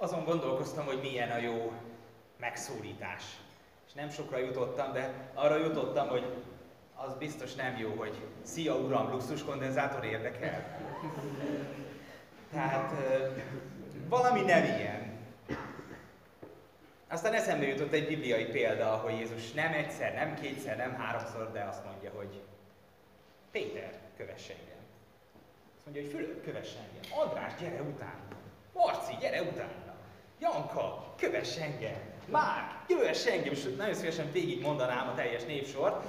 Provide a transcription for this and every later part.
azon gondolkoztam, hogy milyen a jó megszólítás. És nem sokra jutottam, de arra jutottam, hogy az biztos nem jó, hogy szia uram, luxus kondenzátor érdekel. Tehát valami nem ilyen. Aztán eszembe jutott egy bibliai példa, hogy Jézus nem egyszer, nem kétszer, nem háromszor, de azt mondja, hogy Péter, kövess engem. Azt mondja, hogy Fülöp, kövess engem. András, gyere utána. Marci, gyere utána. Janka, kövess engem. Márk, kövess engem. És nagyon szívesen végig mondanám a teljes névsort.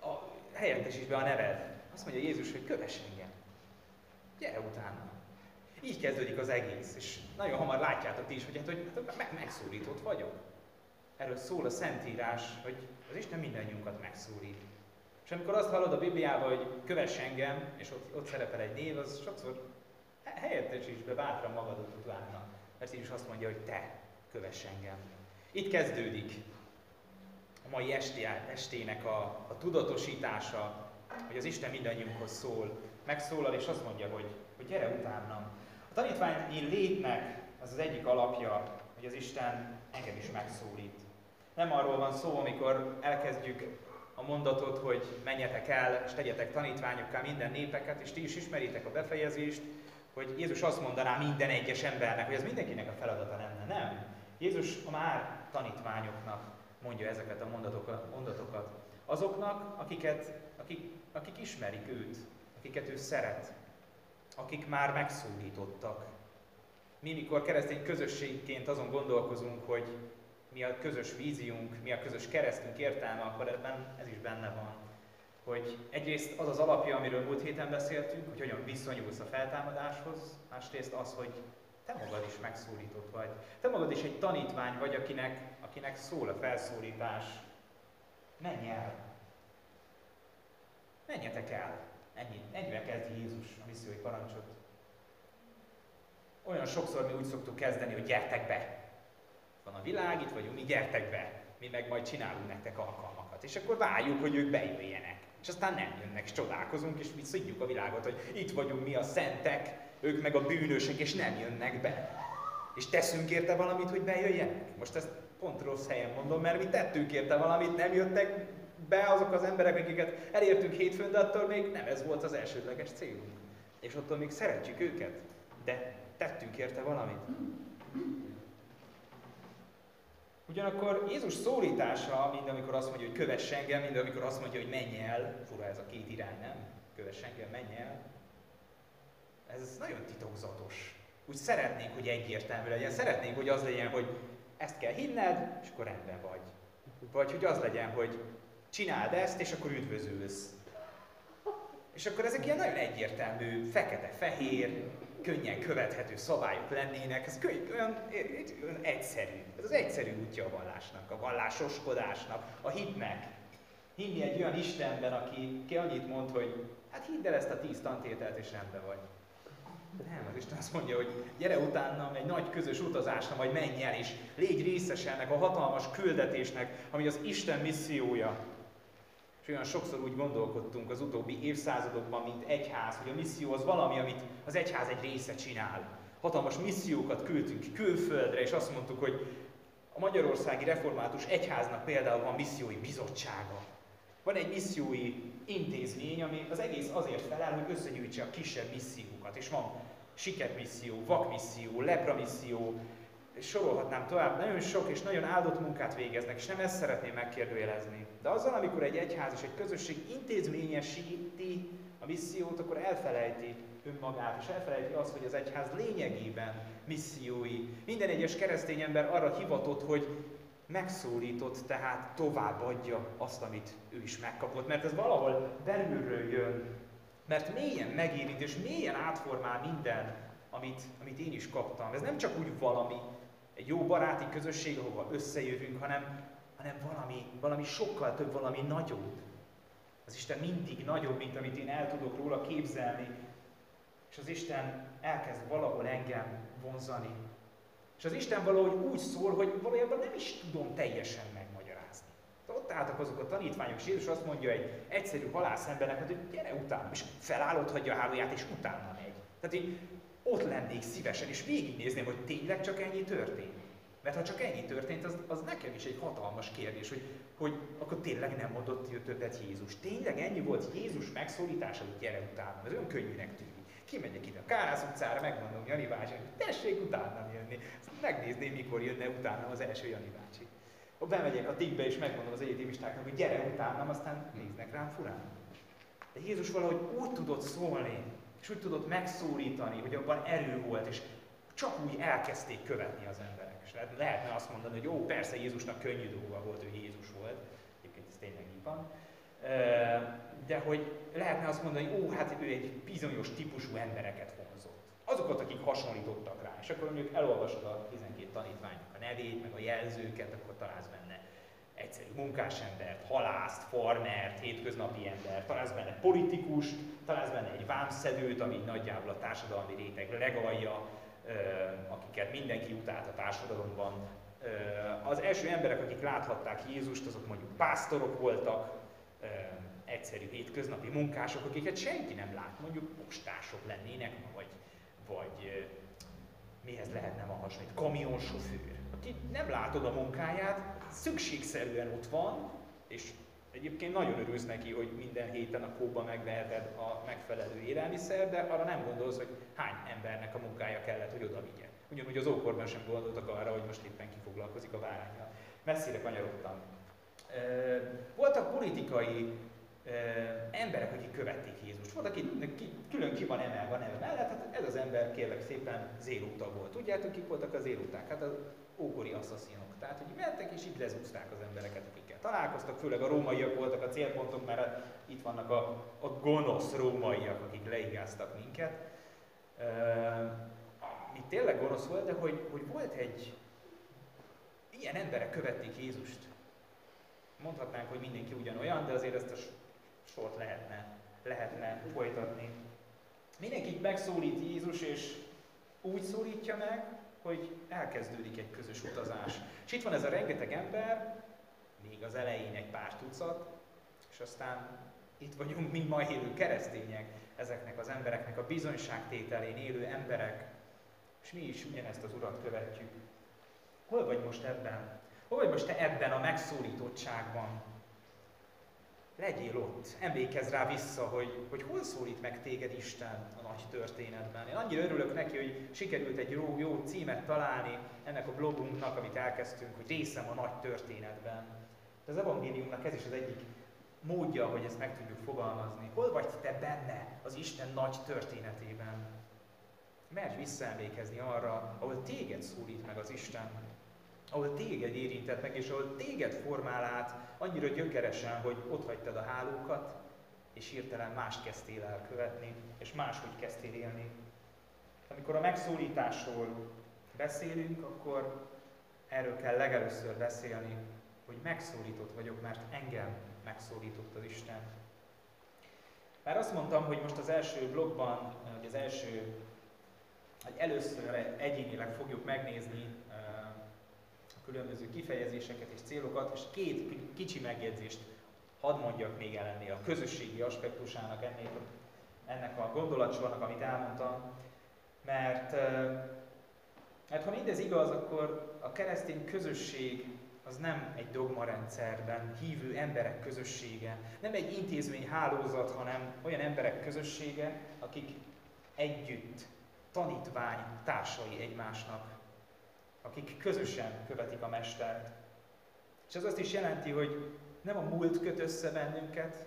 A, helyettesíts be a neved. Azt mondja Jézus, hogy kövess engem. Gyere utána. Így kezdődik az egész, és nagyon hamar látjátok ti is, hogy, hát, hogy hát, meg, megszólított vagyok. Erről szól a Szentírás, hogy az Isten mindannyiunkat megszólít. És amikor azt hallod a Bibliában, hogy kövess engem, és ott, ott szerepel egy név, az sokszor helyettesíts be bátran magadat utána. Mert is azt mondja, hogy te kövess engem. Itt kezdődik a mai esti, estének a, a tudatosítása, hogy az Isten mindannyiunkhoz szól. Megszólal, és azt mondja, hogy, hogy gyere utánam. A tanítványi létnek az az egyik alapja, hogy az Isten engem is megszólít. Nem arról van szó, amikor elkezdjük a mondatot, hogy menjetek el, és tegyetek tanítványokká minden népeket, és ti is ismeritek a befejezést, hogy Jézus azt mondaná minden egyes embernek, hogy ez mindenkinek a feladata lenne. Nem. Jézus a már tanítványoknak mondja ezeket a mondatokat. Azoknak, akiket, akik, akik ismerik őt, akiket ő szeret, akik már megszólítottak. Mi, mikor keresztény közösségként azon gondolkozunk, hogy mi a közös víziunk, mi a közös keresztünk értelme, akkor ebben ez is benne van. Hogy egyrészt az az alapja, amiről múlt héten beszéltünk, hogy hogyan viszonyulsz a feltámadáshoz, másrészt az, hogy te magad is megszólított vagy. Te magad is egy tanítvány vagy, akinek, akinek szól a felszólítás. Menj el! Menjetek el! Ennyi, ennyivel kezdi Jézus a missziói parancsot. Olyan sokszor mi úgy szoktuk kezdeni, hogy gyertek be! Van a világ, itt vagyunk, mi gyertek be! Mi meg majd csinálunk nektek alkalmakat. És akkor várjuk, hogy ők bejöjjenek. És aztán nem jönnek, és csodálkozunk, és visszadjuk a világot, hogy itt vagyunk mi a szentek, ők meg a bűnösek, és nem jönnek be. És teszünk érte valamit, hogy bejöjjenek? Most ezt pont rossz helyen mondom, mert mi tettünk érte valamit, nem jöttek be azok az emberek, akiket elértünk hétfőn, de attól még nem ez volt az elsődleges célunk. És attól még szeretjük őket, de tettünk érte valamit. Ugyanakkor Jézus szólítása, mind amikor azt mondja, hogy kövess engem, mind amikor azt mondja, hogy menj el, fura ez a két irány, nem? Kövess engem, menj el. Ez nagyon titokzatos. Úgy szeretnénk, hogy egyértelmű legyen. Szeretnénk, hogy az legyen, hogy ezt kell hinned, és akkor rendben vagy. Vagy hogy az legyen, hogy csináld ezt, és akkor üdvözülsz. És akkor ezek ilyen nagyon egyértelmű, fekete-fehér, könnyen követhető szabályok lennének, ez könny, olyan, olyan egyszerű. Ez az egyszerű útja a vallásnak, a vallásoskodásnak, a hitnek. Hinni egy olyan Istenben, aki ki annyit mond, hogy hát hidd el ezt a tíz tantételt, és rendben vagy. Nem, az Isten azt mondja, hogy gyere utána egy nagy közös utazásra, majd menj el, és légy részes ennek a hatalmas küldetésnek, ami az Isten missziója. És olyan sokszor úgy gondolkodtunk az utóbbi évszázadokban, mint egyház, hogy a misszió az valami, amit az egyház egy része csinál. Hatalmas missziókat küldtünk külföldre, és azt mondtuk, hogy a Magyarországi Református Egyháznak például van missziói bizottsága. Van egy missziói intézmény, ami az egész azért felel, hogy összegyűjtse a kisebb missziókat. És van sikermisszió, vakmisszió, lepramisszió, és sorolhatnám tovább, nagyon sok és nagyon áldott munkát végeznek, és nem ezt szeretném megkérdőjelezni. De azzal, amikor egy egyház és egy közösség intézményesíti a missziót, akkor elfelejti önmagát, és elfelejti azt, hogy az egyház lényegében missziói. Minden egyes keresztény ember arra hivatott, hogy megszólított, tehát továbbadja azt, amit ő is megkapott, mert ez valahol belülről jön, mert mélyen megérint és mélyen átformál minden, amit, amit én is kaptam. Ez nem csak úgy valami, egy jó baráti közösség, ahova összejövünk, hanem, hanem valami, valami sokkal több, valami nagyobb. Az Isten mindig nagyobb, mint amit én el tudok róla képzelni. És az Isten elkezd valahol engem vonzani. És az Isten valahogy úgy szól, hogy valójában nem is tudom teljesen megmagyarázni. De ott álltak azok a tanítványok, és Jézus azt mondja egy egyszerű halász embernek, hogy gyere utána, és feláll, ott hagyja a hálóját, és utána megy. Tehát így ott lennék szívesen, és végignézném, hogy tényleg csak ennyi történt. Mert ha csak ennyi történt, az, az nekem is egy hatalmas kérdés, hogy, hogy akkor tényleg nem mondott többet Jézus. Tényleg ennyi volt Jézus megszólítása, hogy gyere utána. Olyan könnyűnek tűnik. Kimegyek ide a Kárász utcára, megmondom Jani bácsi, hogy tessék utána jönni. Megnézném, mikor jönne utána az első Jani bácsi. Ha bemegyek a tikbe és megmondom az egyetemistáknak, hogy gyere utánam, aztán néznek rám furán. De Jézus valahogy úgy tudott szólni, és úgy tudott megszólítani, hogy abban erő volt, és csak úgy elkezdték követni az emberek. És lehetne azt mondani, hogy jó, persze Jézusnak könnyű dolga volt, hogy Jézus volt, egyébként ez tényleg így van, de hogy lehetne azt mondani, hogy ó, hát ő egy bizonyos típusú embereket vonzott. Azokat, akik hasonlítottak rá. És akkor mondjuk elolvasod a 12 tanítványnak a nevét, meg a jelzőket, akkor találsz benne egyszerű munkásembert, halászt, farmert, hétköznapi embert, találsz benne politikust, találsz benne egy vámszedőt, ami nagyjából a társadalmi réteg legalja, akiket mindenki utált a társadalomban. Az első emberek, akik láthatták Jézust, azok mondjuk pásztorok voltak, egyszerű hétköznapi munkások, akiket senki nem lát, mondjuk postások lennének, vagy, vagy mihez lehetne ma hasonlítani, kamionsofőr, aki nem látod a munkáját, szükségszerűen ott van, és egyébként nagyon örülsz neki, hogy minden héten a kóba megveheted a megfelelő élelmiszer, de arra nem gondolsz, hogy hány embernek a munkája kellett, hogy oda vigye. Ugyanúgy az ókorban sem gondoltak arra, hogy most éppen ki foglalkozik a bárányjal. Messzire kanyarodtam. Voltak politikai emberek, akik követték Jézust. Volt, aki külön ki van emelve a neve mellett, hát ez az ember kérlek szépen zéróta volt. Tudjátok, kik voltak a zéróták? Hát az ókori asszaszinok. Tehát, hogy mentek és itt lezúzták az embereket, akikkel találkoztak, főleg a rómaiak voltak a célpontok, mert itt vannak a, a gonosz rómaiak, akik leigáztak minket. Itt tényleg gonosz volt, de hogy, hogy volt egy, ilyen emberek követték Jézust. Mondhatnánk, hogy mindenki ugyanolyan, de azért ezt a sort lehetne, lehetne folytatni. Mindenki megszólít Jézus, és úgy szólítja meg, hogy elkezdődik egy közös utazás. És itt van ez a rengeteg ember, még az elején egy pár tucat, és aztán itt vagyunk mi ma élő keresztények, ezeknek az embereknek a bizonyságtételén élő emberek, és mi is ugyanezt az Urat követjük. Hol vagy most ebben? Hol vagy most te ebben a megszólítottságban? Legyél ott, emlékezz rá vissza, hogy, hogy hol szólít meg téged Isten a nagy történetben. Én annyira örülök neki, hogy sikerült egy jó, jó címet találni ennek a blogunknak, amit elkezdtünk, hogy részem a nagy történetben. De az evangéliumnak ez is az egyik módja, hogy ezt meg tudjuk fogalmazni. Hol vagy te benne az Isten nagy történetében? Merj visszaemlékezni arra, ahol téged szólít meg az Isten, ahol téged érintett meg, és ahol téged formál át annyira gyökeresen, hogy ott hagytad a hálókat, és hirtelen más kezdtél el követni, és máshogy kezdtél élni. Amikor a megszólításról beszélünk, akkor erről kell legelőször beszélni, hogy megszólított vagyok, mert engem megszólított az Isten. Már azt mondtam, hogy most az első blogban, hogy az első, hogy először egyénileg fogjuk megnézni különböző kifejezéseket és célokat, és két kicsi megjegyzést hadd mondjak még el ennél a közösségi aspektusának, ennél, ennek a gondolatsornak, amit elmondtam, mert, mert ha mindez igaz, akkor a keresztény közösség az nem egy dogmarendszerben hívő emberek közössége, nem egy intézmény hálózat, hanem olyan emberek közössége, akik együtt tanítvány társai egymásnak akik közösen követik a Mestert. És ez azt is jelenti, hogy nem a múlt köt össze bennünket,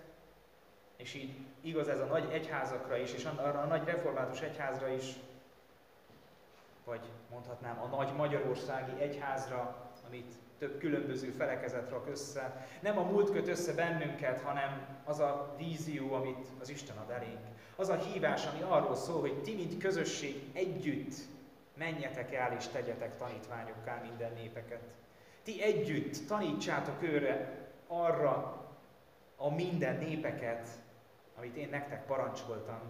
és így igaz ez a nagy egyházakra is, és arra a nagy református egyházra is, vagy mondhatnám a nagy magyarországi egyházra, amit több különböző felekezet rak össze. Nem a múlt köt össze bennünket, hanem az a vízió, amit az Isten ad elénk. Az a hívás, ami arról szól, hogy ti, mint közösség együtt menjetek el és tegyetek tanítványokká minden népeket. Ti együtt tanítsátok őre arra a minden népeket, amit én nektek parancsoltam,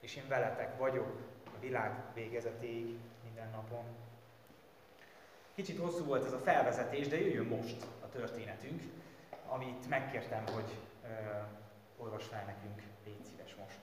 és én veletek vagyok a világ végezetéig minden napon. Kicsit hosszú volt ez a felvezetés, de jöjjön most a történetünk, amit megkértem, hogy uh, olvas fel nekünk, légy szíves most.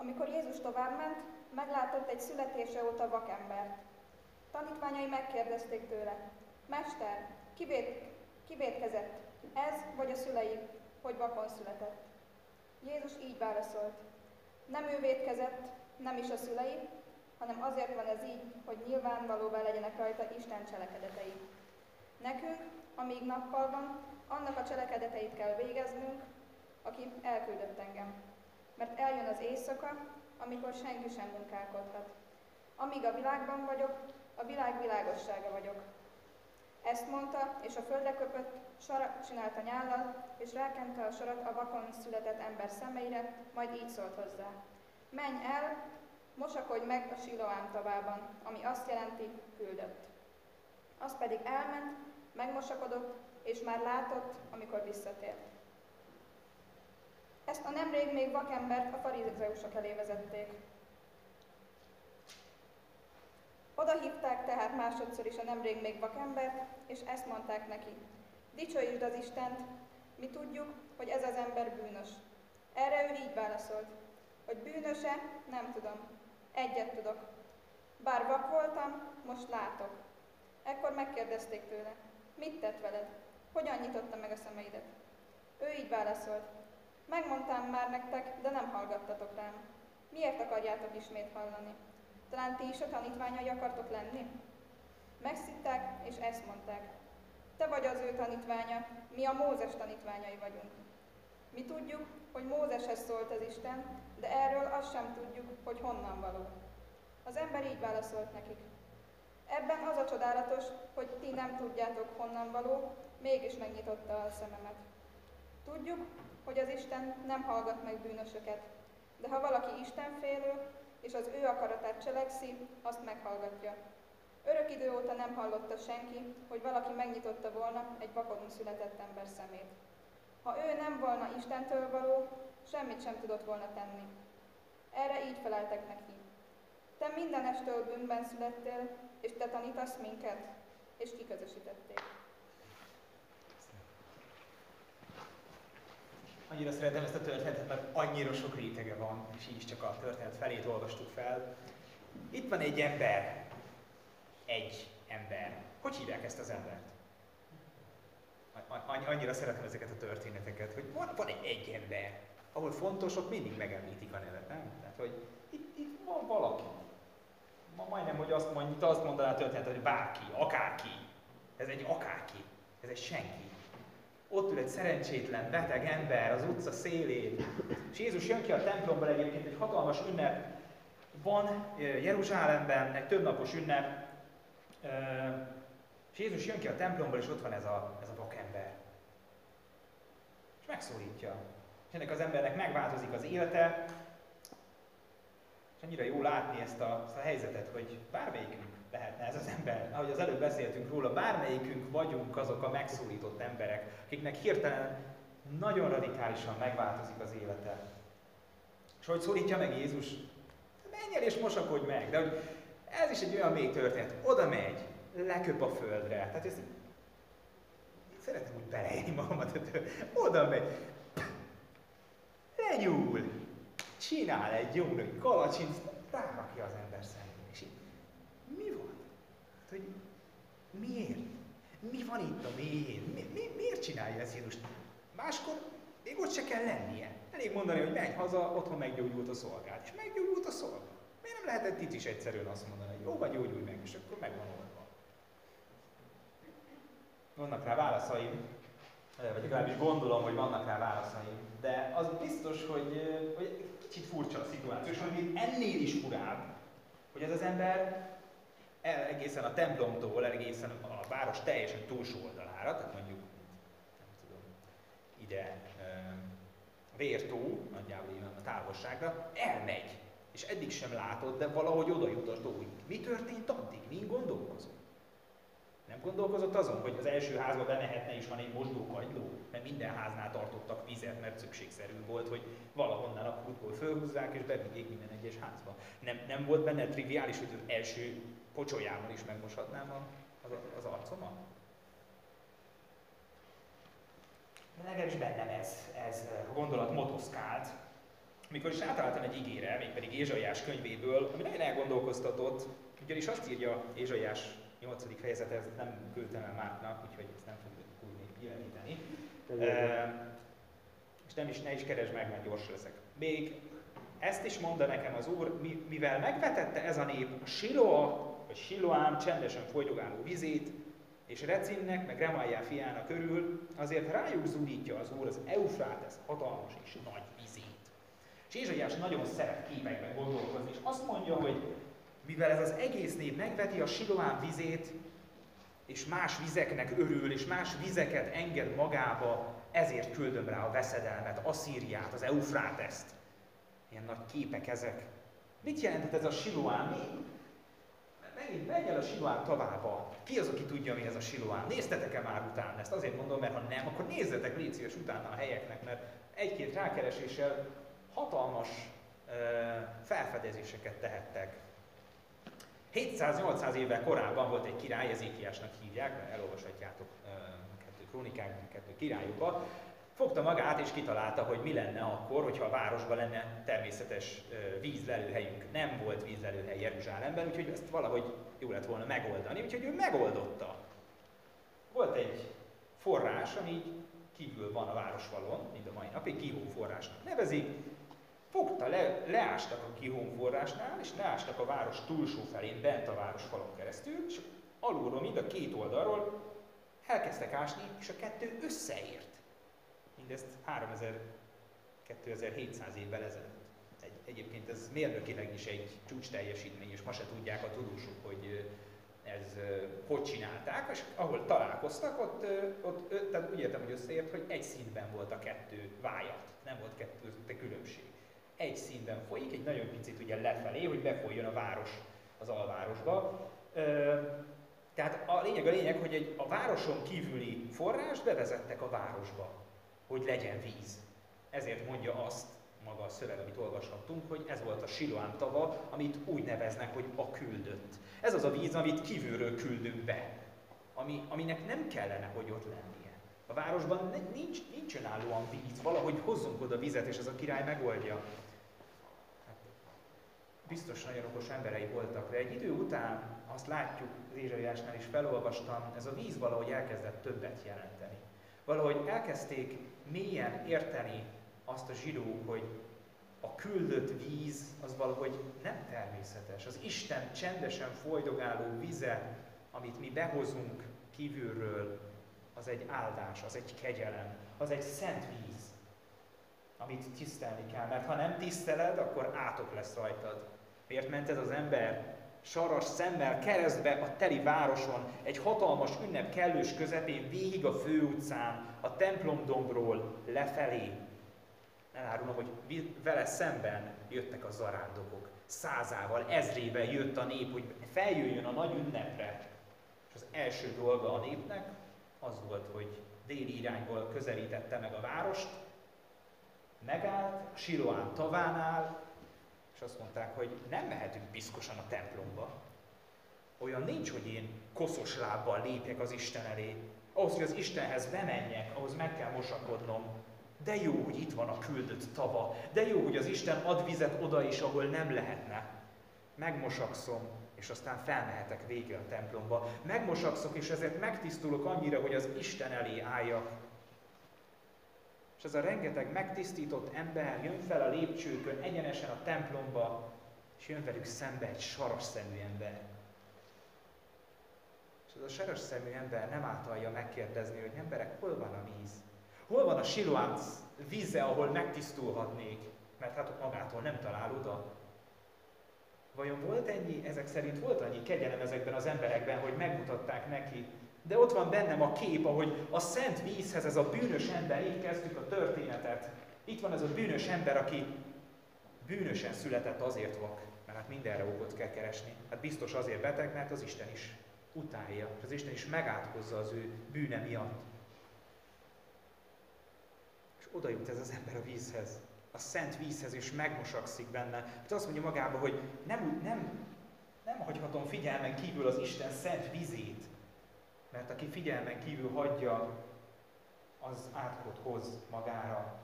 Amikor Jézus továbbment, meglátott egy születése óta vakembert. Tanítványai megkérdezték tőle, Mester, kivét, kivétkezett, ez vagy a szülei, hogy vakon született? Jézus így válaszolt, nem ő vétkezett, nem is a szülei, hanem azért van ez így, hogy nyilvánvalóvá legyenek rajta Isten cselekedetei. Nekünk, amíg nappal van, annak a cselekedeteit kell végeznünk, aki elküldött engem. Mert eljön az éjszaka, amikor senki sem munkálkodhat. Amíg a világban vagyok, a világ világossága vagyok. Ezt mondta, és a földre köpött, sarat csinált nyállal, és rákente a sarat a vakon született ember szemeire, majd így szólt hozzá. Menj el, mosakodj meg a Siloám tavában, ami azt jelenti, küldött. Az pedig elment, megmosakodott, és már látott, amikor visszatért. Ezt a nemrég még vakembert a farizeusok elé vezették. Oda hívták tehát másodszor is a nemrég még vakembert, és ezt mondták neki. Dicsőítsd az Istent, mi tudjuk, hogy ez az ember bűnös. Erre ő így válaszolt, hogy bűnöse, nem tudom. Egyet tudok. Bár vak voltam, most látok. Ekkor megkérdezték tőle, mit tett veled? Hogyan nyitotta meg a szemeidet? Ő így válaszolt, megmondtam már nektek, de nem hallgattatok rám. Miért akarjátok ismét hallani? Talán ti is a tanítványai akartok lenni? Megszitták, és ezt mondták. Te vagy az ő tanítványa, mi a Mózes tanítványai vagyunk. Mi tudjuk, hogy Mózeshez szólt az Isten, de erről azt sem tudjuk, hogy honnan való. Az ember így válaszolt nekik. Ebben az a csodálatos, hogy ti nem tudjátok honnan való, mégis megnyitotta a szememet. Tudjuk, hogy az Isten nem hallgat meg bűnösöket, de ha valaki Istenfélő, és az ő akaratát cselekszi, azt meghallgatja. Örök idő óta nem hallotta senki, hogy valaki megnyitotta volna egy vakon született ember szemét. Ha ő nem volna Istentől való, semmit sem tudott volna tenni. Erre így feleltek neki. Te mindenestől bűnben születtél, és te tanítasz minket, és kiközösítették. Annyira szeretem ezt a történetet, mert annyira sok rétege van, és így is csak a történet felét olvastuk fel. Itt van egy ember. Egy ember. Hogy hívják ezt az embert? Annyira szeretem ezeket a történeteket, hogy van, van egy, ember, ahol fontosok mindig megemlítik a nevet, nem? Tehát, hogy itt, itt van valaki. Ma majdnem, hogy azt, mondja, azt mondaná a történet, hogy bárki, akárki. Ez egy akárki. Ez egy senki. Ott ül egy szerencsétlen, beteg ember az utca szélén. És Jézus jön ki a templomból egyébként, egy hatalmas ünnep van Jeruzsálemben, egy többnapos ünnep. És Jézus jön ki a templomból, és ott van ez a, ez a vakember. És megszólítja. És ennek az embernek megváltozik az élete, és annyira jó látni ezt a, ezt a helyzetet, hogy bármelyikünk lehetne ez az ember, ahogy az előbb beszéltünk róla, bármelyikünk vagyunk azok a megszólított emberek, akiknek hirtelen nagyon radikálisan megváltozik az élete. És hogy szólítja meg Jézus? Menj el és mosakodj meg. De hogy ez is egy olyan még történet. Oda megy, leköp a földre. Tehát ezt szeretem úgy beleélni magamat, oda megy, lenyúl, csinál egy jó női kalacsint, rárakja az ember szemére. És így, mi van? Hát, hogy miért? Mi van itt a mélyén? Mi, mi, miért csinálja ezt Jézus? Máskor még ott se kell lennie. Elég mondani, hogy menj haza, otthon meggyógyult a szolgált. És meggyógyult a szolgált. Miért nem lehetett itt is egyszerűen azt mondani, hogy jó, vagy gyógyulj meg, és akkor megvan oldva. Vannak rá válaszaim, vagy legalábbis gondolom, hogy vannak rá válaszaim, de az biztos, hogy, hogy kicsit furcsa a szituáció, és ami ennél is furább, hogy ez az ember el, egészen a templomtól, egészen a város teljesen túlsó oldalára, tehát mondjuk, nem tudom, ide Vértó, nagyjából ilyen a távolságra, elmegy, és eddig sem látod, de valahogy oda jut a tóig. Mi történt addig? Mi gondolkozunk? Nem gondolkozott azon, hogy az első házba bemehetne és van egy mosdókagyló? Mert minden háznál tartottak vizet, mert szükségszerű volt, hogy valahonnan a kútból fölhúzzák és bevigyék minden egyes házba. Nem, nem volt benne triviális, hogy az első pocsolyával is megmoshatnám az, az arcomat? De legalábbis bennem ez, ez a gondolat motoszkált, amikor is átálltam egy ígére, mégpedig Ézsaiás könyvéből, ami nagyon elgondolkoztatott, ugyanis azt írja Ézsaiás 8. fejezet, ezt nem küldtem el Márknak, úgyhogy ezt nem fogjuk tudni jeleníteni. E, és nem is, ne is keresd meg, mert gyors leszek. Még ezt is mondta nekem az Úr, mivel megvetette ez a nép a Siloa, vagy Siloám csendesen folydogáló vizét, és Recinnek, meg Remájá fiának körül, azért rájuk zúdítja az Úr az Eufrátesz hatalmas és nagy vizét. És Ézsaiás nagyon szeret képekben gondolkozni, és azt mondja, hogy mivel ez az egész nép megveti a Siloám vizét, és más vizeknek örül, és más vizeket enged magába, ezért küldöm rá a veszedelmet, Asszíriát, az Eufráteszt. Ilyen nagy képek ezek. Mit jelentett ez a Siloám? Megint megy el a Siloám tavába. Ki az, aki tudja, mi ez a Siloám? Néztetek-e már utána ezt? Azért mondom, mert ha nem, akkor nézzetek légy szíves utána a helyeknek, mert egy-két rákereséssel hatalmas uh, felfedezéseket tehettek. 700-800 évvel korábban volt egy király, Ezékiásnak hívják, elolvashatjátok kettő krónikákban, kettő királyokban, fogta magát és kitalálta, hogy mi lenne akkor, hogyha a városban lenne természetes vízlelőhelyünk. Nem volt vízlelőhely Jeruzsálemben, úgyhogy ezt valahogy jó lett volna megoldani, úgyhogy ő megoldotta. Volt egy forrás, ami így kívül van a városfalon, mint a mai napig, Gihón forrásnak nevezik. Fogta, le, leástak a Gihón forrásnál, és leástak a város túlsó felén, bent a városfalon keresztül, és alulról, mind a két oldalról elkezdtek ásni, és a kettő összeért. Mindezt 3000 2700 évvel ezelőtt. Egy, egyébként ez mérnökileg is egy csúcs teljesítmény, és ma se tudják a tudósok, hogy ez hogy csinálták, és ahol találkoztak, ott, ott tehát úgy értem, hogy összeért, hogy egy színben volt a kettő vájat, nem volt kettő különbség. Egy színben folyik, egy nagyon picit ugye lefelé, hogy befolyjon a város az alvárosba. Tehát a lényeg a lényeg, hogy egy, a városon kívüli forrást bevezettek a városba hogy legyen víz. Ezért mondja azt maga a szöveg, amit olvashattunk, hogy ez volt a Siloám tava, amit úgy neveznek, hogy a küldött. Ez az a víz, amit kívülről küldünk be, ami, aminek nem kellene, hogy ott lennie. A városban nincs, nincs önállóan víz, valahogy hozzunk oda vizet, és ez a király megoldja. Hát, biztos nagyon okos emberei voltak, de egy idő után azt látjuk, Ézsaiásnál is felolvastam, ez a víz valahogy elkezdett többet jelenteni. Valahogy elkezdték mélyen érteni azt a zsidók, hogy a küldött víz az valahogy nem természetes. Az Isten csendesen folydogáló vize, amit mi behozunk kívülről, az egy áldás, az egy kegyelem, az egy szent víz, amit tisztelni kell. Mert ha nem tiszteled, akkor átok lesz rajtad. Miért ment ez az ember saras szemmel keresztbe a teli városon, egy hatalmas ünnep kellős közepén, végig a főutcán, a templomdombról lefelé. Elárulom, hogy vele szemben jöttek a zarándokok. Százával, ezrével jött a nép, hogy feljöjjön a nagy ünnepre. És az első dolga a népnek az volt, hogy déli irányból közelítette meg a várost, megállt, a Siloán tavánál, és azt mondták, hogy nem mehetünk piszkosan a templomba. Olyan nincs, hogy én koszos lábbal lépjek az Isten elé. Ahhoz, hogy az Istenhez bemenjek, ahhoz meg kell mosakodnom. De jó, hogy itt van a küldött tava. De jó, hogy az Isten ad vizet oda is, ahol nem lehetne. Megmosakszom, és aztán felmehetek végül a templomba. Megmosakszok, és ezért megtisztulok annyira, hogy az Isten elé álljak. És ez a rengeteg megtisztított ember jön fel a lépcsőkön egyenesen a templomba, és jön velük szembe egy saras szemű ember. És ez a saras szemű ember nem általja megkérdezni, hogy emberek, hol van a víz? Hol van a Siloám víze, ahol megtisztulhatnék? Mert hát magától nem talál oda. Vajon volt ennyi, ezek szerint volt annyi kegyelem ezekben az emberekben, hogy megmutatták neki, de ott van bennem a kép, ahogy a szent vízhez ez a bűnös ember, így kezdtük a történetet. Itt van ez a bűnös ember, aki bűnösen született azért vak, mert hát mindenre okot kell keresni. Hát biztos azért beteg, mert az Isten is utálja, az Isten is megátkozza az ő bűne miatt. És oda jut ez az ember a vízhez, a szent vízhez, és megmosakszik benne. Hát azt mondja magába, hogy nem, nem, nem hagyhatom figyelmen kívül az Isten szent vízét, mert aki figyelmen kívül hagyja, az átkot hoz magára.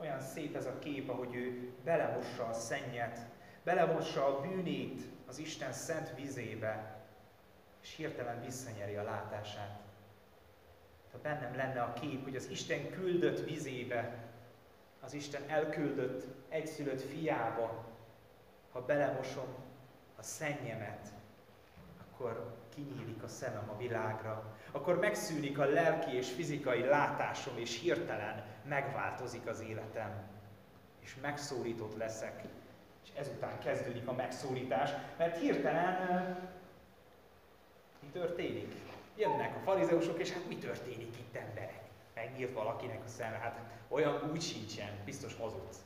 Olyan szép ez a kép, ahogy ő belemossa a szennyet, belemossa a bűnét az Isten szent vizébe, és hirtelen visszanyeri a látását. Ha bennem lenne a kép, hogy az Isten küldött vizébe, az Isten elküldött egyszülött fiába, ha belemosom a szennyemet, akkor kinyílik a szemem a világra, akkor megszűnik a lelki és fizikai látásom, és hirtelen megváltozik az életem, és megszólított leszek. És ezután kezdődik a megszólítás, mert hirtelen mi történik? Jönnek a farizeusok, és hát mi történik itt emberek? Megnyílt valakinek a szeme, hát olyan úgy sincsen, biztos hazudsz.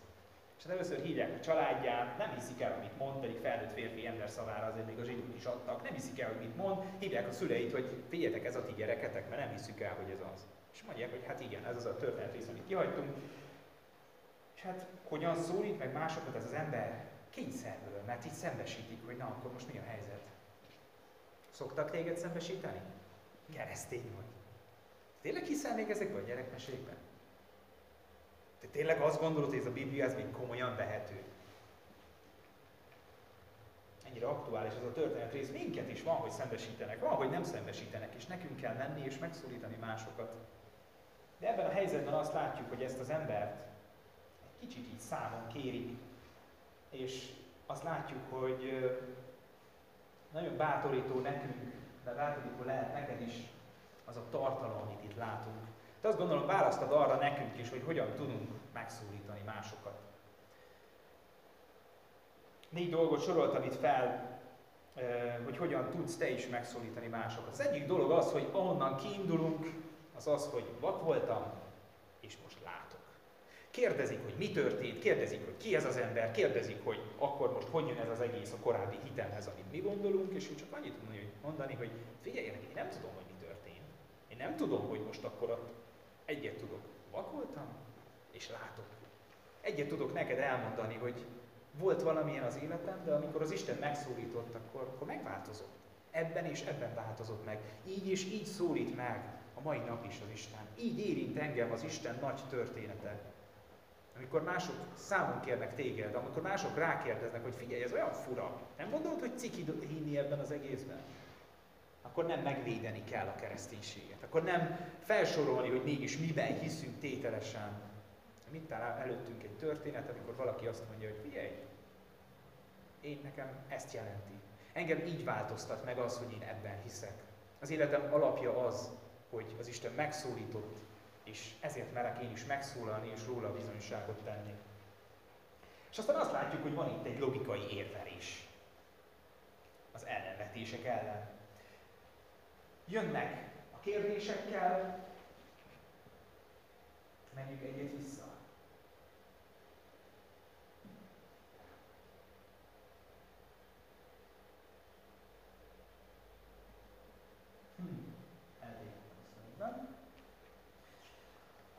És hát először hívják a családján, nem hiszik el, amit mond, pedig felnőtt férfi ember szavára azért még a zsidók is adtak, nem hiszik el, hogy mit mond, hívják a szüleit, hogy figyeljetek, ez a ti gyereketek, mert nem hiszük el, hogy ez az. És mondják, hogy hát igen, ez az a történet rész, amit kihagytunk. És hát hogyan szólít meg másokat ez az ember? Kényszerből, mert így szembesítik, hogy na, akkor most mi a helyzet. Szoktak téged szembesíteni? Keresztény vagy. Tényleg hiszel még ezekben a gyerekmesékben? Te tényleg azt gondolod, hogy ez a Biblia ez még komolyan vehető? Ennyire aktuális ez a történet rész. Minket is van, hogy szembesítenek, van, hogy nem szembesítenek, és nekünk kell menni és megszólítani másokat. De ebben a helyzetben azt látjuk, hogy ezt az embert egy kicsit így számon kérik, és azt látjuk, hogy nagyon bátorító nekünk, de bátorító lehet neked is az a tartalom, amit itt látunk. De azt gondolom, választad arra nekünk is, hogy hogyan tudunk megszólítani másokat. Négy dolgot soroltam itt fel, hogy hogyan tudsz te is megszólítani másokat. Az egyik dolog az, hogy ahonnan kiindulunk, az az, hogy vak voltam, és most látok. Kérdezik, hogy mi történt, kérdezik, hogy ki ez az ember, kérdezik, hogy akkor most hogy jön ez az egész a korábbi hitemhez, amit mi gondolunk, és ő csak annyit mondani, hogy figyeljenek, én nem tudom, hogy mi történt. Én nem tudom, hogy most akkor ott egyet tudok, vak voltam, és látok. Egyet tudok neked elmondani, hogy volt valamilyen az életem, de amikor az Isten megszólított, akkor, akkor megváltozott. Ebben és ebben változott meg. Így és így szólít meg a mai nap is az Isten. Így érint engem az Isten nagy története. Amikor mások számon kérnek téged, amikor mások rákérdeznek, hogy figyelj, ez olyan fura. Nem gondolod, hogy ciki hinni ebben az egészben? Akkor nem megvédeni kell a kereszténységet. Akkor nem felsorolni, hogy mégis miben hiszünk tételesen. Mit talál előttünk egy történet, amikor valaki azt mondja, hogy figyelj, én nekem ezt jelenti. Engem így változtat meg az, hogy én ebben hiszek. Az életem alapja az, hogy az Isten megszólított, és ezért merek én is megszólalni, és róla bizonyságot tenni. És aztán azt látjuk, hogy van itt egy logikai érvelés az ellenvetések ellen. Jönnek a kérdésekkel, menjünk egyet vissza.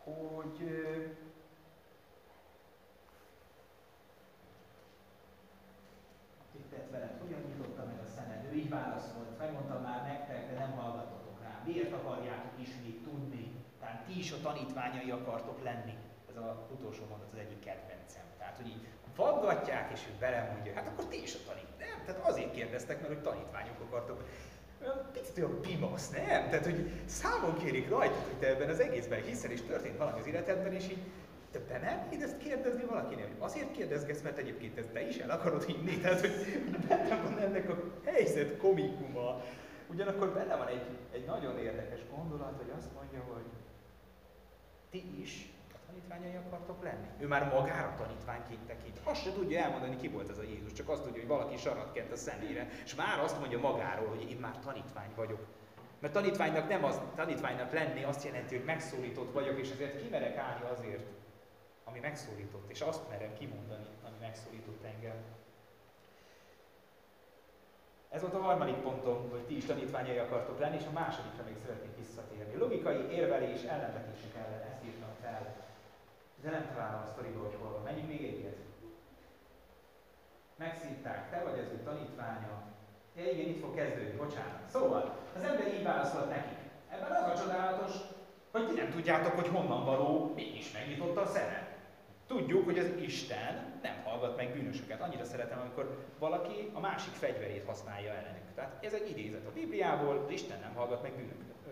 hogy itt veled, hogyan nyitotta meg a szemed? Ő így válaszolt, megmondtam már nektek, de nem hallgatotok rá. Miért akarjátok ismét tudni? Tehát ti is a tanítványai akartok lenni. Ez a utolsó mondat az egyik kedvencem. Tehát, hogy így faggatják, és ő mondja, hát akkor ti is a tanít. Nem, tehát azért kérdeztek, mert hogy tanítványok akartok picit olyan pimasz, nem? Tehát, hogy számon kérik rajta, hogy te ebben az egészben hiszel, és történt valami az életedben, és így te be nem ezt kérdezni valakinek? Azért kérdezgetsz, mert egyébként ezt te is el akarod hinni, tehát hogy benne van ennek a helyzet komikuma. Ugyanakkor benne van egy, egy nagyon érdekes gondolat, hogy azt mondja, hogy ti is tanítványai akartok lenni. Ő már magára tanítványként tekint. Azt se tudja elmondani, ki volt ez a Jézus, csak azt tudja, hogy valaki sarat kent a szemére, és már azt mondja magáról, hogy én már tanítvány vagyok. Mert tanítványnak nem az, tanítványnak lenni azt jelenti, hogy megszólított vagyok, és ezért kimerek állni azért, ami megszólított, és azt merem kimondani, ami megszólított engem. Ez volt a harmadik pontom, hogy ti is tanítványai akartok lenni, és a másodikra még szeretnék visszatérni. Logikai érvelés ellenvetések ellen, ezt írtam fel. De nem találom a sztoriba, hogy hol van. Menjünk még egyet. Megszívták, te vagy az ő tanítványa. Ja, igen, itt fog kezdődni, bocsánat. Szóval, az ember így válaszolt nekik. Ebben az a csodálatos, hogy ti nem tudjátok, hogy honnan való, mégis megnyitotta a szeme. Tudjuk, hogy az Isten nem hallgat meg bűnösöket. Annyira szeretem, amikor valaki a másik fegyverét használja ellenük. Tehát ez egy idézet a Bibliából, az Isten nem hallgat meg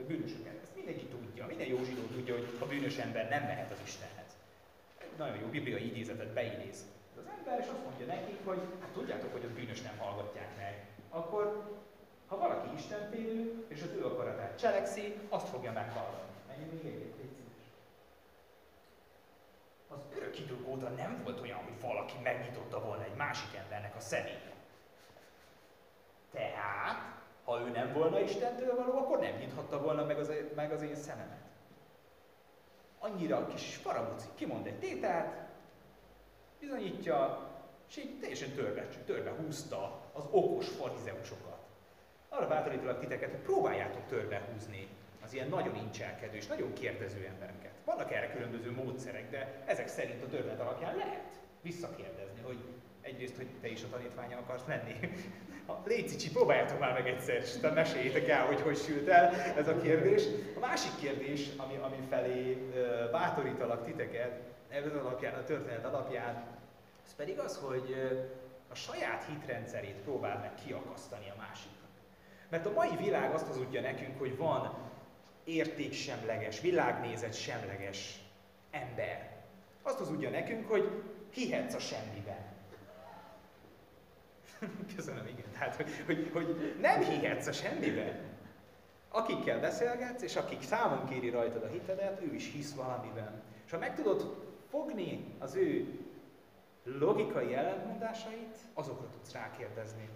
bűnösöket. Ezt mindenki tudja, minden jó zsidó tudja, hogy a bűnös ember nem mehet az Istenhez. Egy nagyon jó bibliai idézetet beidéz az ember, és azt mondja nekik, hogy hát tudjátok, hogy a bűnös nem hallgatják meg. Akkor, ha valaki Istenfélő, és az ő akaratát cselekszi, azt fogja meghallani. Menjünk még egyet, légy Az örök idők óta nem volt olyan, hogy valaki megnyitotta volna egy másik embernek a szemét. Tehát, ha ő nem volna Istentől való, akkor nem nyithatta volna meg az, meg az én szememet. Annyira kis farabuci, kimond egy tételt, bizonyítja, és így teljesen törbe, törbe húzta az okos farizeusokat. Arra bátorítalak titeket, hogy próbáljátok törbe húzni az ilyen nagyon incselkedő és nagyon kérdező embereket. Vannak erre különböző módszerek, de ezek szerint a törvény alapján lehet visszakérdezni, hogy egyrészt, hogy te is a tanítványa akarsz lenni. Légy Cicsi, próbáljátok már meg egyszer, és utána meséljétek el, hogy hogy sült el ez a kérdés. A másik kérdés, ami, ami felé bátorítalak titeket, ez alapján, a történet alapján, ez pedig az, hogy a saját hitrendszerét próbál meg kiakasztani a másiknak. Mert a mai világ azt hazudja nekünk, hogy van értéksemleges, világnézet semleges ember. Azt hazudja nekünk, hogy hihetsz a semmiben. Köszönöm, igen. Tehát, hogy, hogy, hogy nem hihetsz a semmiben. Akikkel beszélgetsz, és akik számon kéri rajtad a hitedet, ő is hisz valamiben. És ha meg tudod fogni az ő logikai ellentmondásait, azokra tudsz rákérdezni.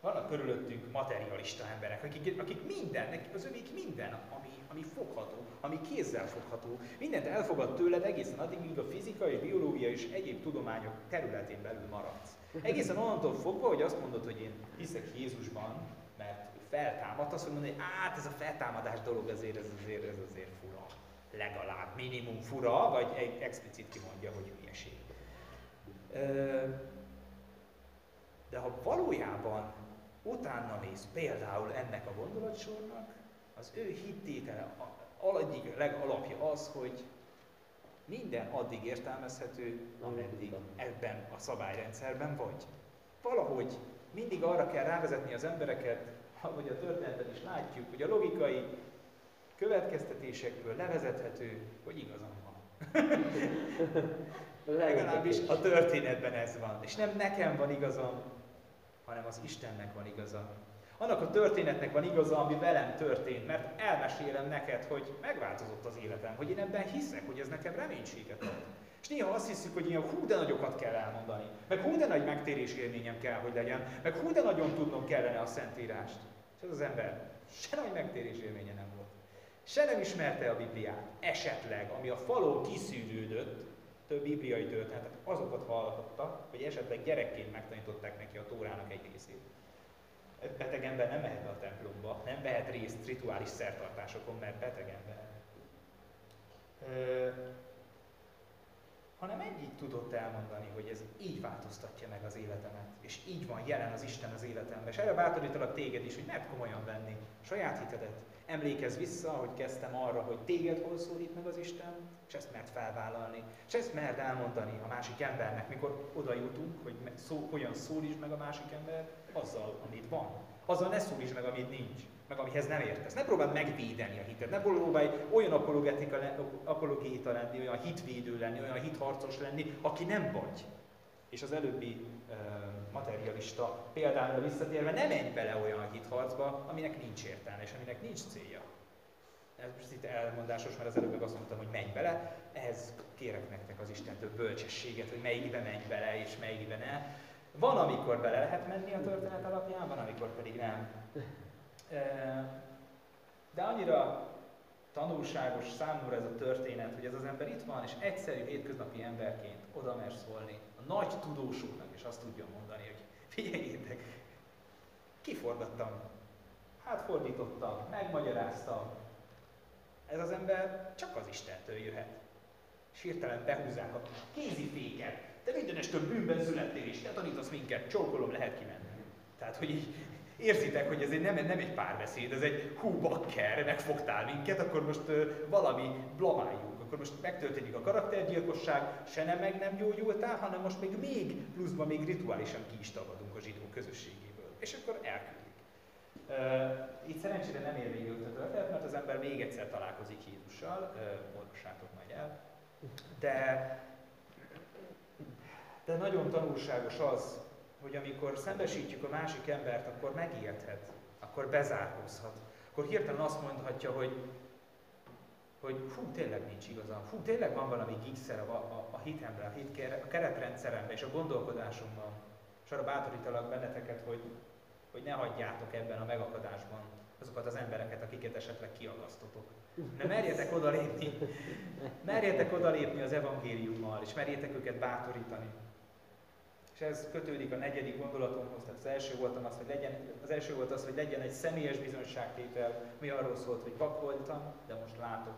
Vannak körülöttünk materialista emberek, akik, akik minden, az övék minden, ami, ami fogható, ami kézzel fogható. Mindent elfogad tőled egészen addig, míg a fizika és biológia és egyéb tudományok területén belül maradsz. Egészen onnantól fogva, hogy azt mondod, hogy én hiszek Jézusban, mert feltámadt, azt mondod, hogy át ez a feltámadás dolog azért, ez azért, ez azért fura. Legalább minimum fura, vagy egy explicit kimondja, hogy hülyeség. De ha valójában utána néz például ennek a gondolatsornak, az ő hittétele egyik legalapja az, hogy minden addig értelmezhető, ameddig ebben a szabályrendszerben vagy. Valahogy mindig arra kell rávezetni az embereket, ahogy a történetben is látjuk, hogy a logikai következtetésekből levezethető, hogy igazam van. Legalábbis a történetben ez van. És nem nekem van igazam, hanem az Istennek van igaza. Annak a történetnek van igaza, ami velem történt, mert elmesélem neked, hogy megváltozott az életem, hogy én ebben hiszek, hogy ez nekem reménységet ad. És néha azt hiszük, hogy ilyen hú de nagyokat kell elmondani, meg hú de nagy megtérés élményem kell, hogy legyen, meg hú de nagyon tudnom kellene a Szentírást. És ez az ember se nagy megtérés élménye nem volt. Se nem ismerte a Bibliát, esetleg, ami a falon kiszűrődött, több bibliai történetet, azokat hallhatta, hogy esetleg gyerekként megtanították neki a Tórának egy részét. Beteg ember nem mehet a templomba, nem vehet részt rituális szertartásokon, mert beteg ember. Ö, hanem egyik tudott elmondani, hogy ez így változtatja meg az életemet, és így van jelen az Isten az életemben. És erre bátorítalak téged is, hogy mert komolyan venni saját hitedet, Emlékezz vissza, hogy kezdtem arra, hogy téged hol szólít meg az Isten, és ezt mert felvállalni, és ezt mert elmondani a másik embernek, mikor oda jutunk, hogy szó, hogyan szólítsd meg a másik ember, azzal, amit van. Azzal ne szólítsd meg, amit nincs, meg amihez nem értesz. Ne próbáld megvédeni a hitet, ne próbálj olyan apologéta lenni, olyan hitvédő lenni, olyan hitharcos lenni, aki nem vagy. És az előbbi uh, materialista példára visszatérve, ne menj bele olyan hitharcba, aminek nincs értelme és aminek nincs célja. Ez most itt elmondásos, mert az előbb meg azt mondtam, hogy menj bele, ehhez kérek nektek az Istentől bölcsességet, hogy melyikbe menj bele és melyikbe ne. Van, amikor bele lehet menni a történet alapján, van, amikor pedig nem. De annyira tanulságos számomra ez a történet, hogy ez az ember itt van, és egyszerű hétköznapi emberként oda mer szólni nagy tudósoknak, és azt tudja mondani, hogy figyeljétek, kiforgattam, hát fordítottam, megmagyaráztam. Ez az ember csak az Istentől jöhet. És hirtelen behúzzák a kéziféket. Te mindenestől bűnben születtél, és te tanítasz minket, csókolom, lehet kimenni. Tehát, hogy így érzitek, hogy ez egy, nem, nem egy párbeszéd, ez egy hú bakker, megfogtál minket, akkor most uh, valami blamáljunk Akkor most megtörténik a karaktergyilkosság, se nem meg nem gyógyultál, hanem most még, még pluszban még rituálisan ki is tagadunk a zsidó közösségéből. És akkor elküldik. Uh, itt szerencsére nem ér végül a történet, mert az ember még egyszer találkozik Jézussal, uh, olvassátok majd el. De, de nagyon tanulságos az, hogy amikor szembesítjük a másik embert, akkor megijedhet, akkor bezárkózhat, akkor hirtelen azt mondhatja, hogy, hogy hú, tényleg nincs igazam, hú, tényleg van valami gigszer a, a, a hitemre, a, hit, a keretrendszeremre és a gondolkodásomban. És arra bátorítalak benneteket, hogy, hogy ne hagyjátok ebben a megakadásban azokat az embereket, akiket esetleg kiagasztotok. De merjetek odalépni, merjetek odalépni az evangéliummal, és merjétek őket bátorítani. És ez kötődik a negyedik gondolatomhoz, tehát az első, voltam az, hogy legyen, az első volt az, hogy legyen egy személyes bizonyságtétel, mi arról szólt, hogy vak voltam, de most látok.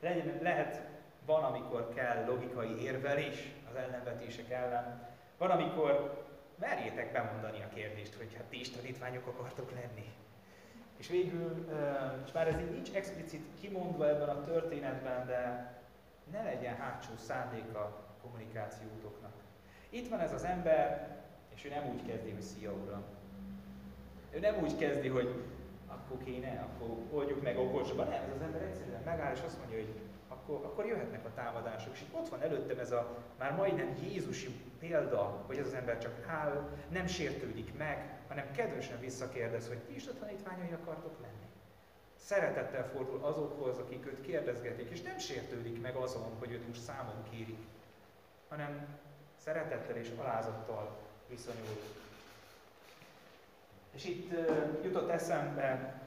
Legyen, lehet, van, amikor kell logikai érvelés az ellenvetések ellen, van, amikor merjétek bemondani a kérdést, hogy hát ti is tanítványok akartok lenni. És végül, és már ez így nincs explicit kimondva ebben a történetben, de ne legyen hátsó szándéka kommunikációtoknak. Itt van ez az ember, és ő nem úgy kezdi, hogy szia uram. Ő nem úgy kezdi, hogy akkor kéne, akkor oldjuk meg okosban. Nem, ez az ember egyszerűen megáll, és azt mondja, hogy akkor, akkor jöhetnek a támadások. És ott van előttem ez a már majdnem Jézusi példa, hogy ez az ember csak áll, nem sértődik meg, hanem kedvesen visszakérdez, hogy ti is a tanítványai akartok lenni. Szeretettel fordul azokhoz, akik őt kérdezgetik, és nem sértődik meg azon, hogy őt most számon kérik, hanem szeretettel és alázattal viszonyul. És itt jutott eszembe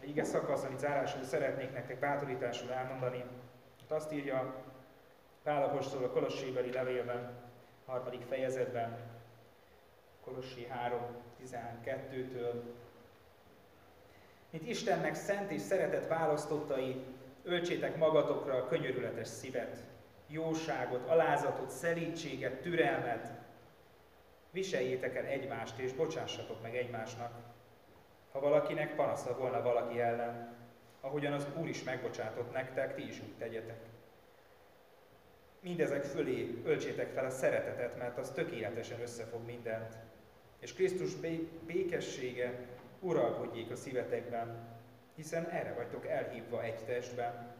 egy ige szakasz, amit zárásul szeretnék nektek bátorításul elmondani. Itt azt írja Pál Apostol a Kolossébeli levélben, harmadik fejezetben, Kolossi 3, 12-től. Mint Istennek szent és szeretett választottai, öltsétek magatokra a könyörületes szívet, jóságot, alázatot, szelítséget, türelmet. Viseljétek el egymást, és bocsássatok meg egymásnak. Ha valakinek panasza volna valaki ellen, ahogyan az Úr is megbocsátott nektek, ti is úgy tegyetek. Mindezek fölé öltsétek fel a szeretetet, mert az tökéletesen összefog mindent. És Krisztus békessége uralkodjék a szívetekben, hiszen erre vagytok elhívva egy testben.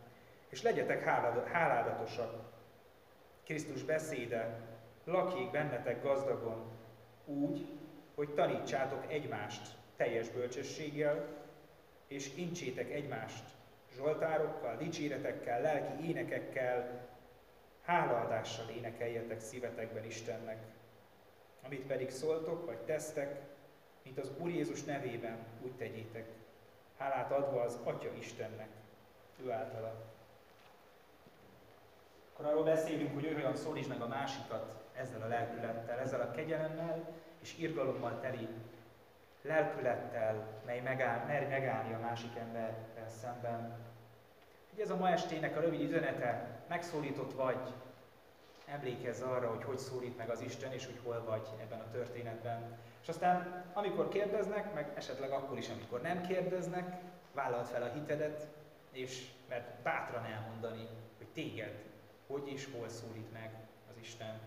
És legyetek háládatosak, Krisztus beszéde lakjék bennetek gazdagon, úgy, hogy tanítsátok egymást teljes bölcsességgel, és incsétek egymást zsoltárokkal, dicséretekkel, lelki énekekkel, hálaadással énekeljetek szívetekben Istennek. Amit pedig szóltok, vagy tesztek, mint az Úr Jézus nevében, úgy tegyétek, hálát adva az Atya Istennek, ő általa. Akkor arról beszélünk, hogy olyan szólítsd meg a másikat ezzel a lelkülettel, ezzel a kegyelemmel és irgalommal teli lelkülettel, mely megáll, mer megállni a másik emberrel szemben. Hogy ez a ma estének a rövid üzenete, megszólított vagy, emlékezz arra, hogy hogy szólít meg az Isten, és hogy hol vagy ebben a történetben. És aztán, amikor kérdeznek, meg esetleg akkor is, amikor nem kérdeznek, vállalt fel a hitedet, és mert bátran elmondani, hogy téged hogy és hol szólít meg az Isten.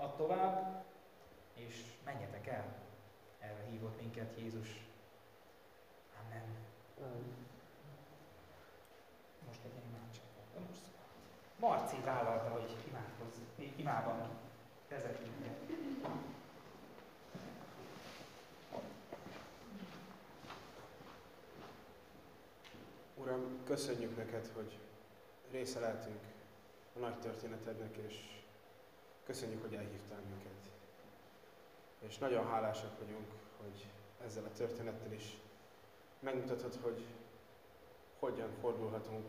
Add tovább, és menjetek el. Erre hívott minket Jézus. Amen. Most egy imádság. Most Marci vállalta, hogy imádkozz, imában vezetünk. Uram, köszönjük neked, hogy része lehetünk a nagy történetednek, és köszönjük, hogy elhívtál minket. És nagyon hálásak vagyunk, hogy ezzel a történettel is megmutatod, hogy hogyan fordulhatunk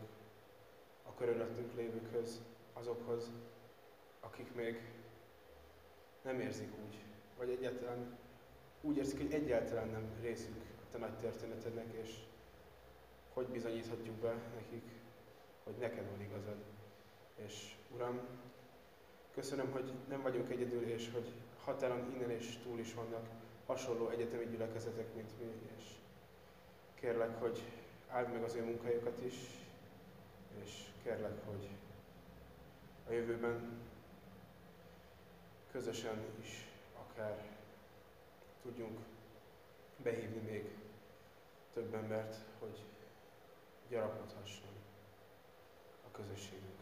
a körülöttünk lévőkhöz, azokhoz, akik még nem érzik úgy, vagy egyáltalán úgy érzik, hogy egyáltalán nem részük a te nagy történetednek, és hogy bizonyíthatjuk be nekik, hogy neked van igazad. És Uram, Köszönöm, hogy nem vagyunk egyedül, és hogy határon innen és túl is vannak hasonló egyetemi gyülekezetek, mint mi, és kérlek, hogy áld meg az ő munkájukat is, és kérlek, hogy a jövőben közösen is akár tudjunk behívni még több embert, hogy gyarapodhasson a közösségünk.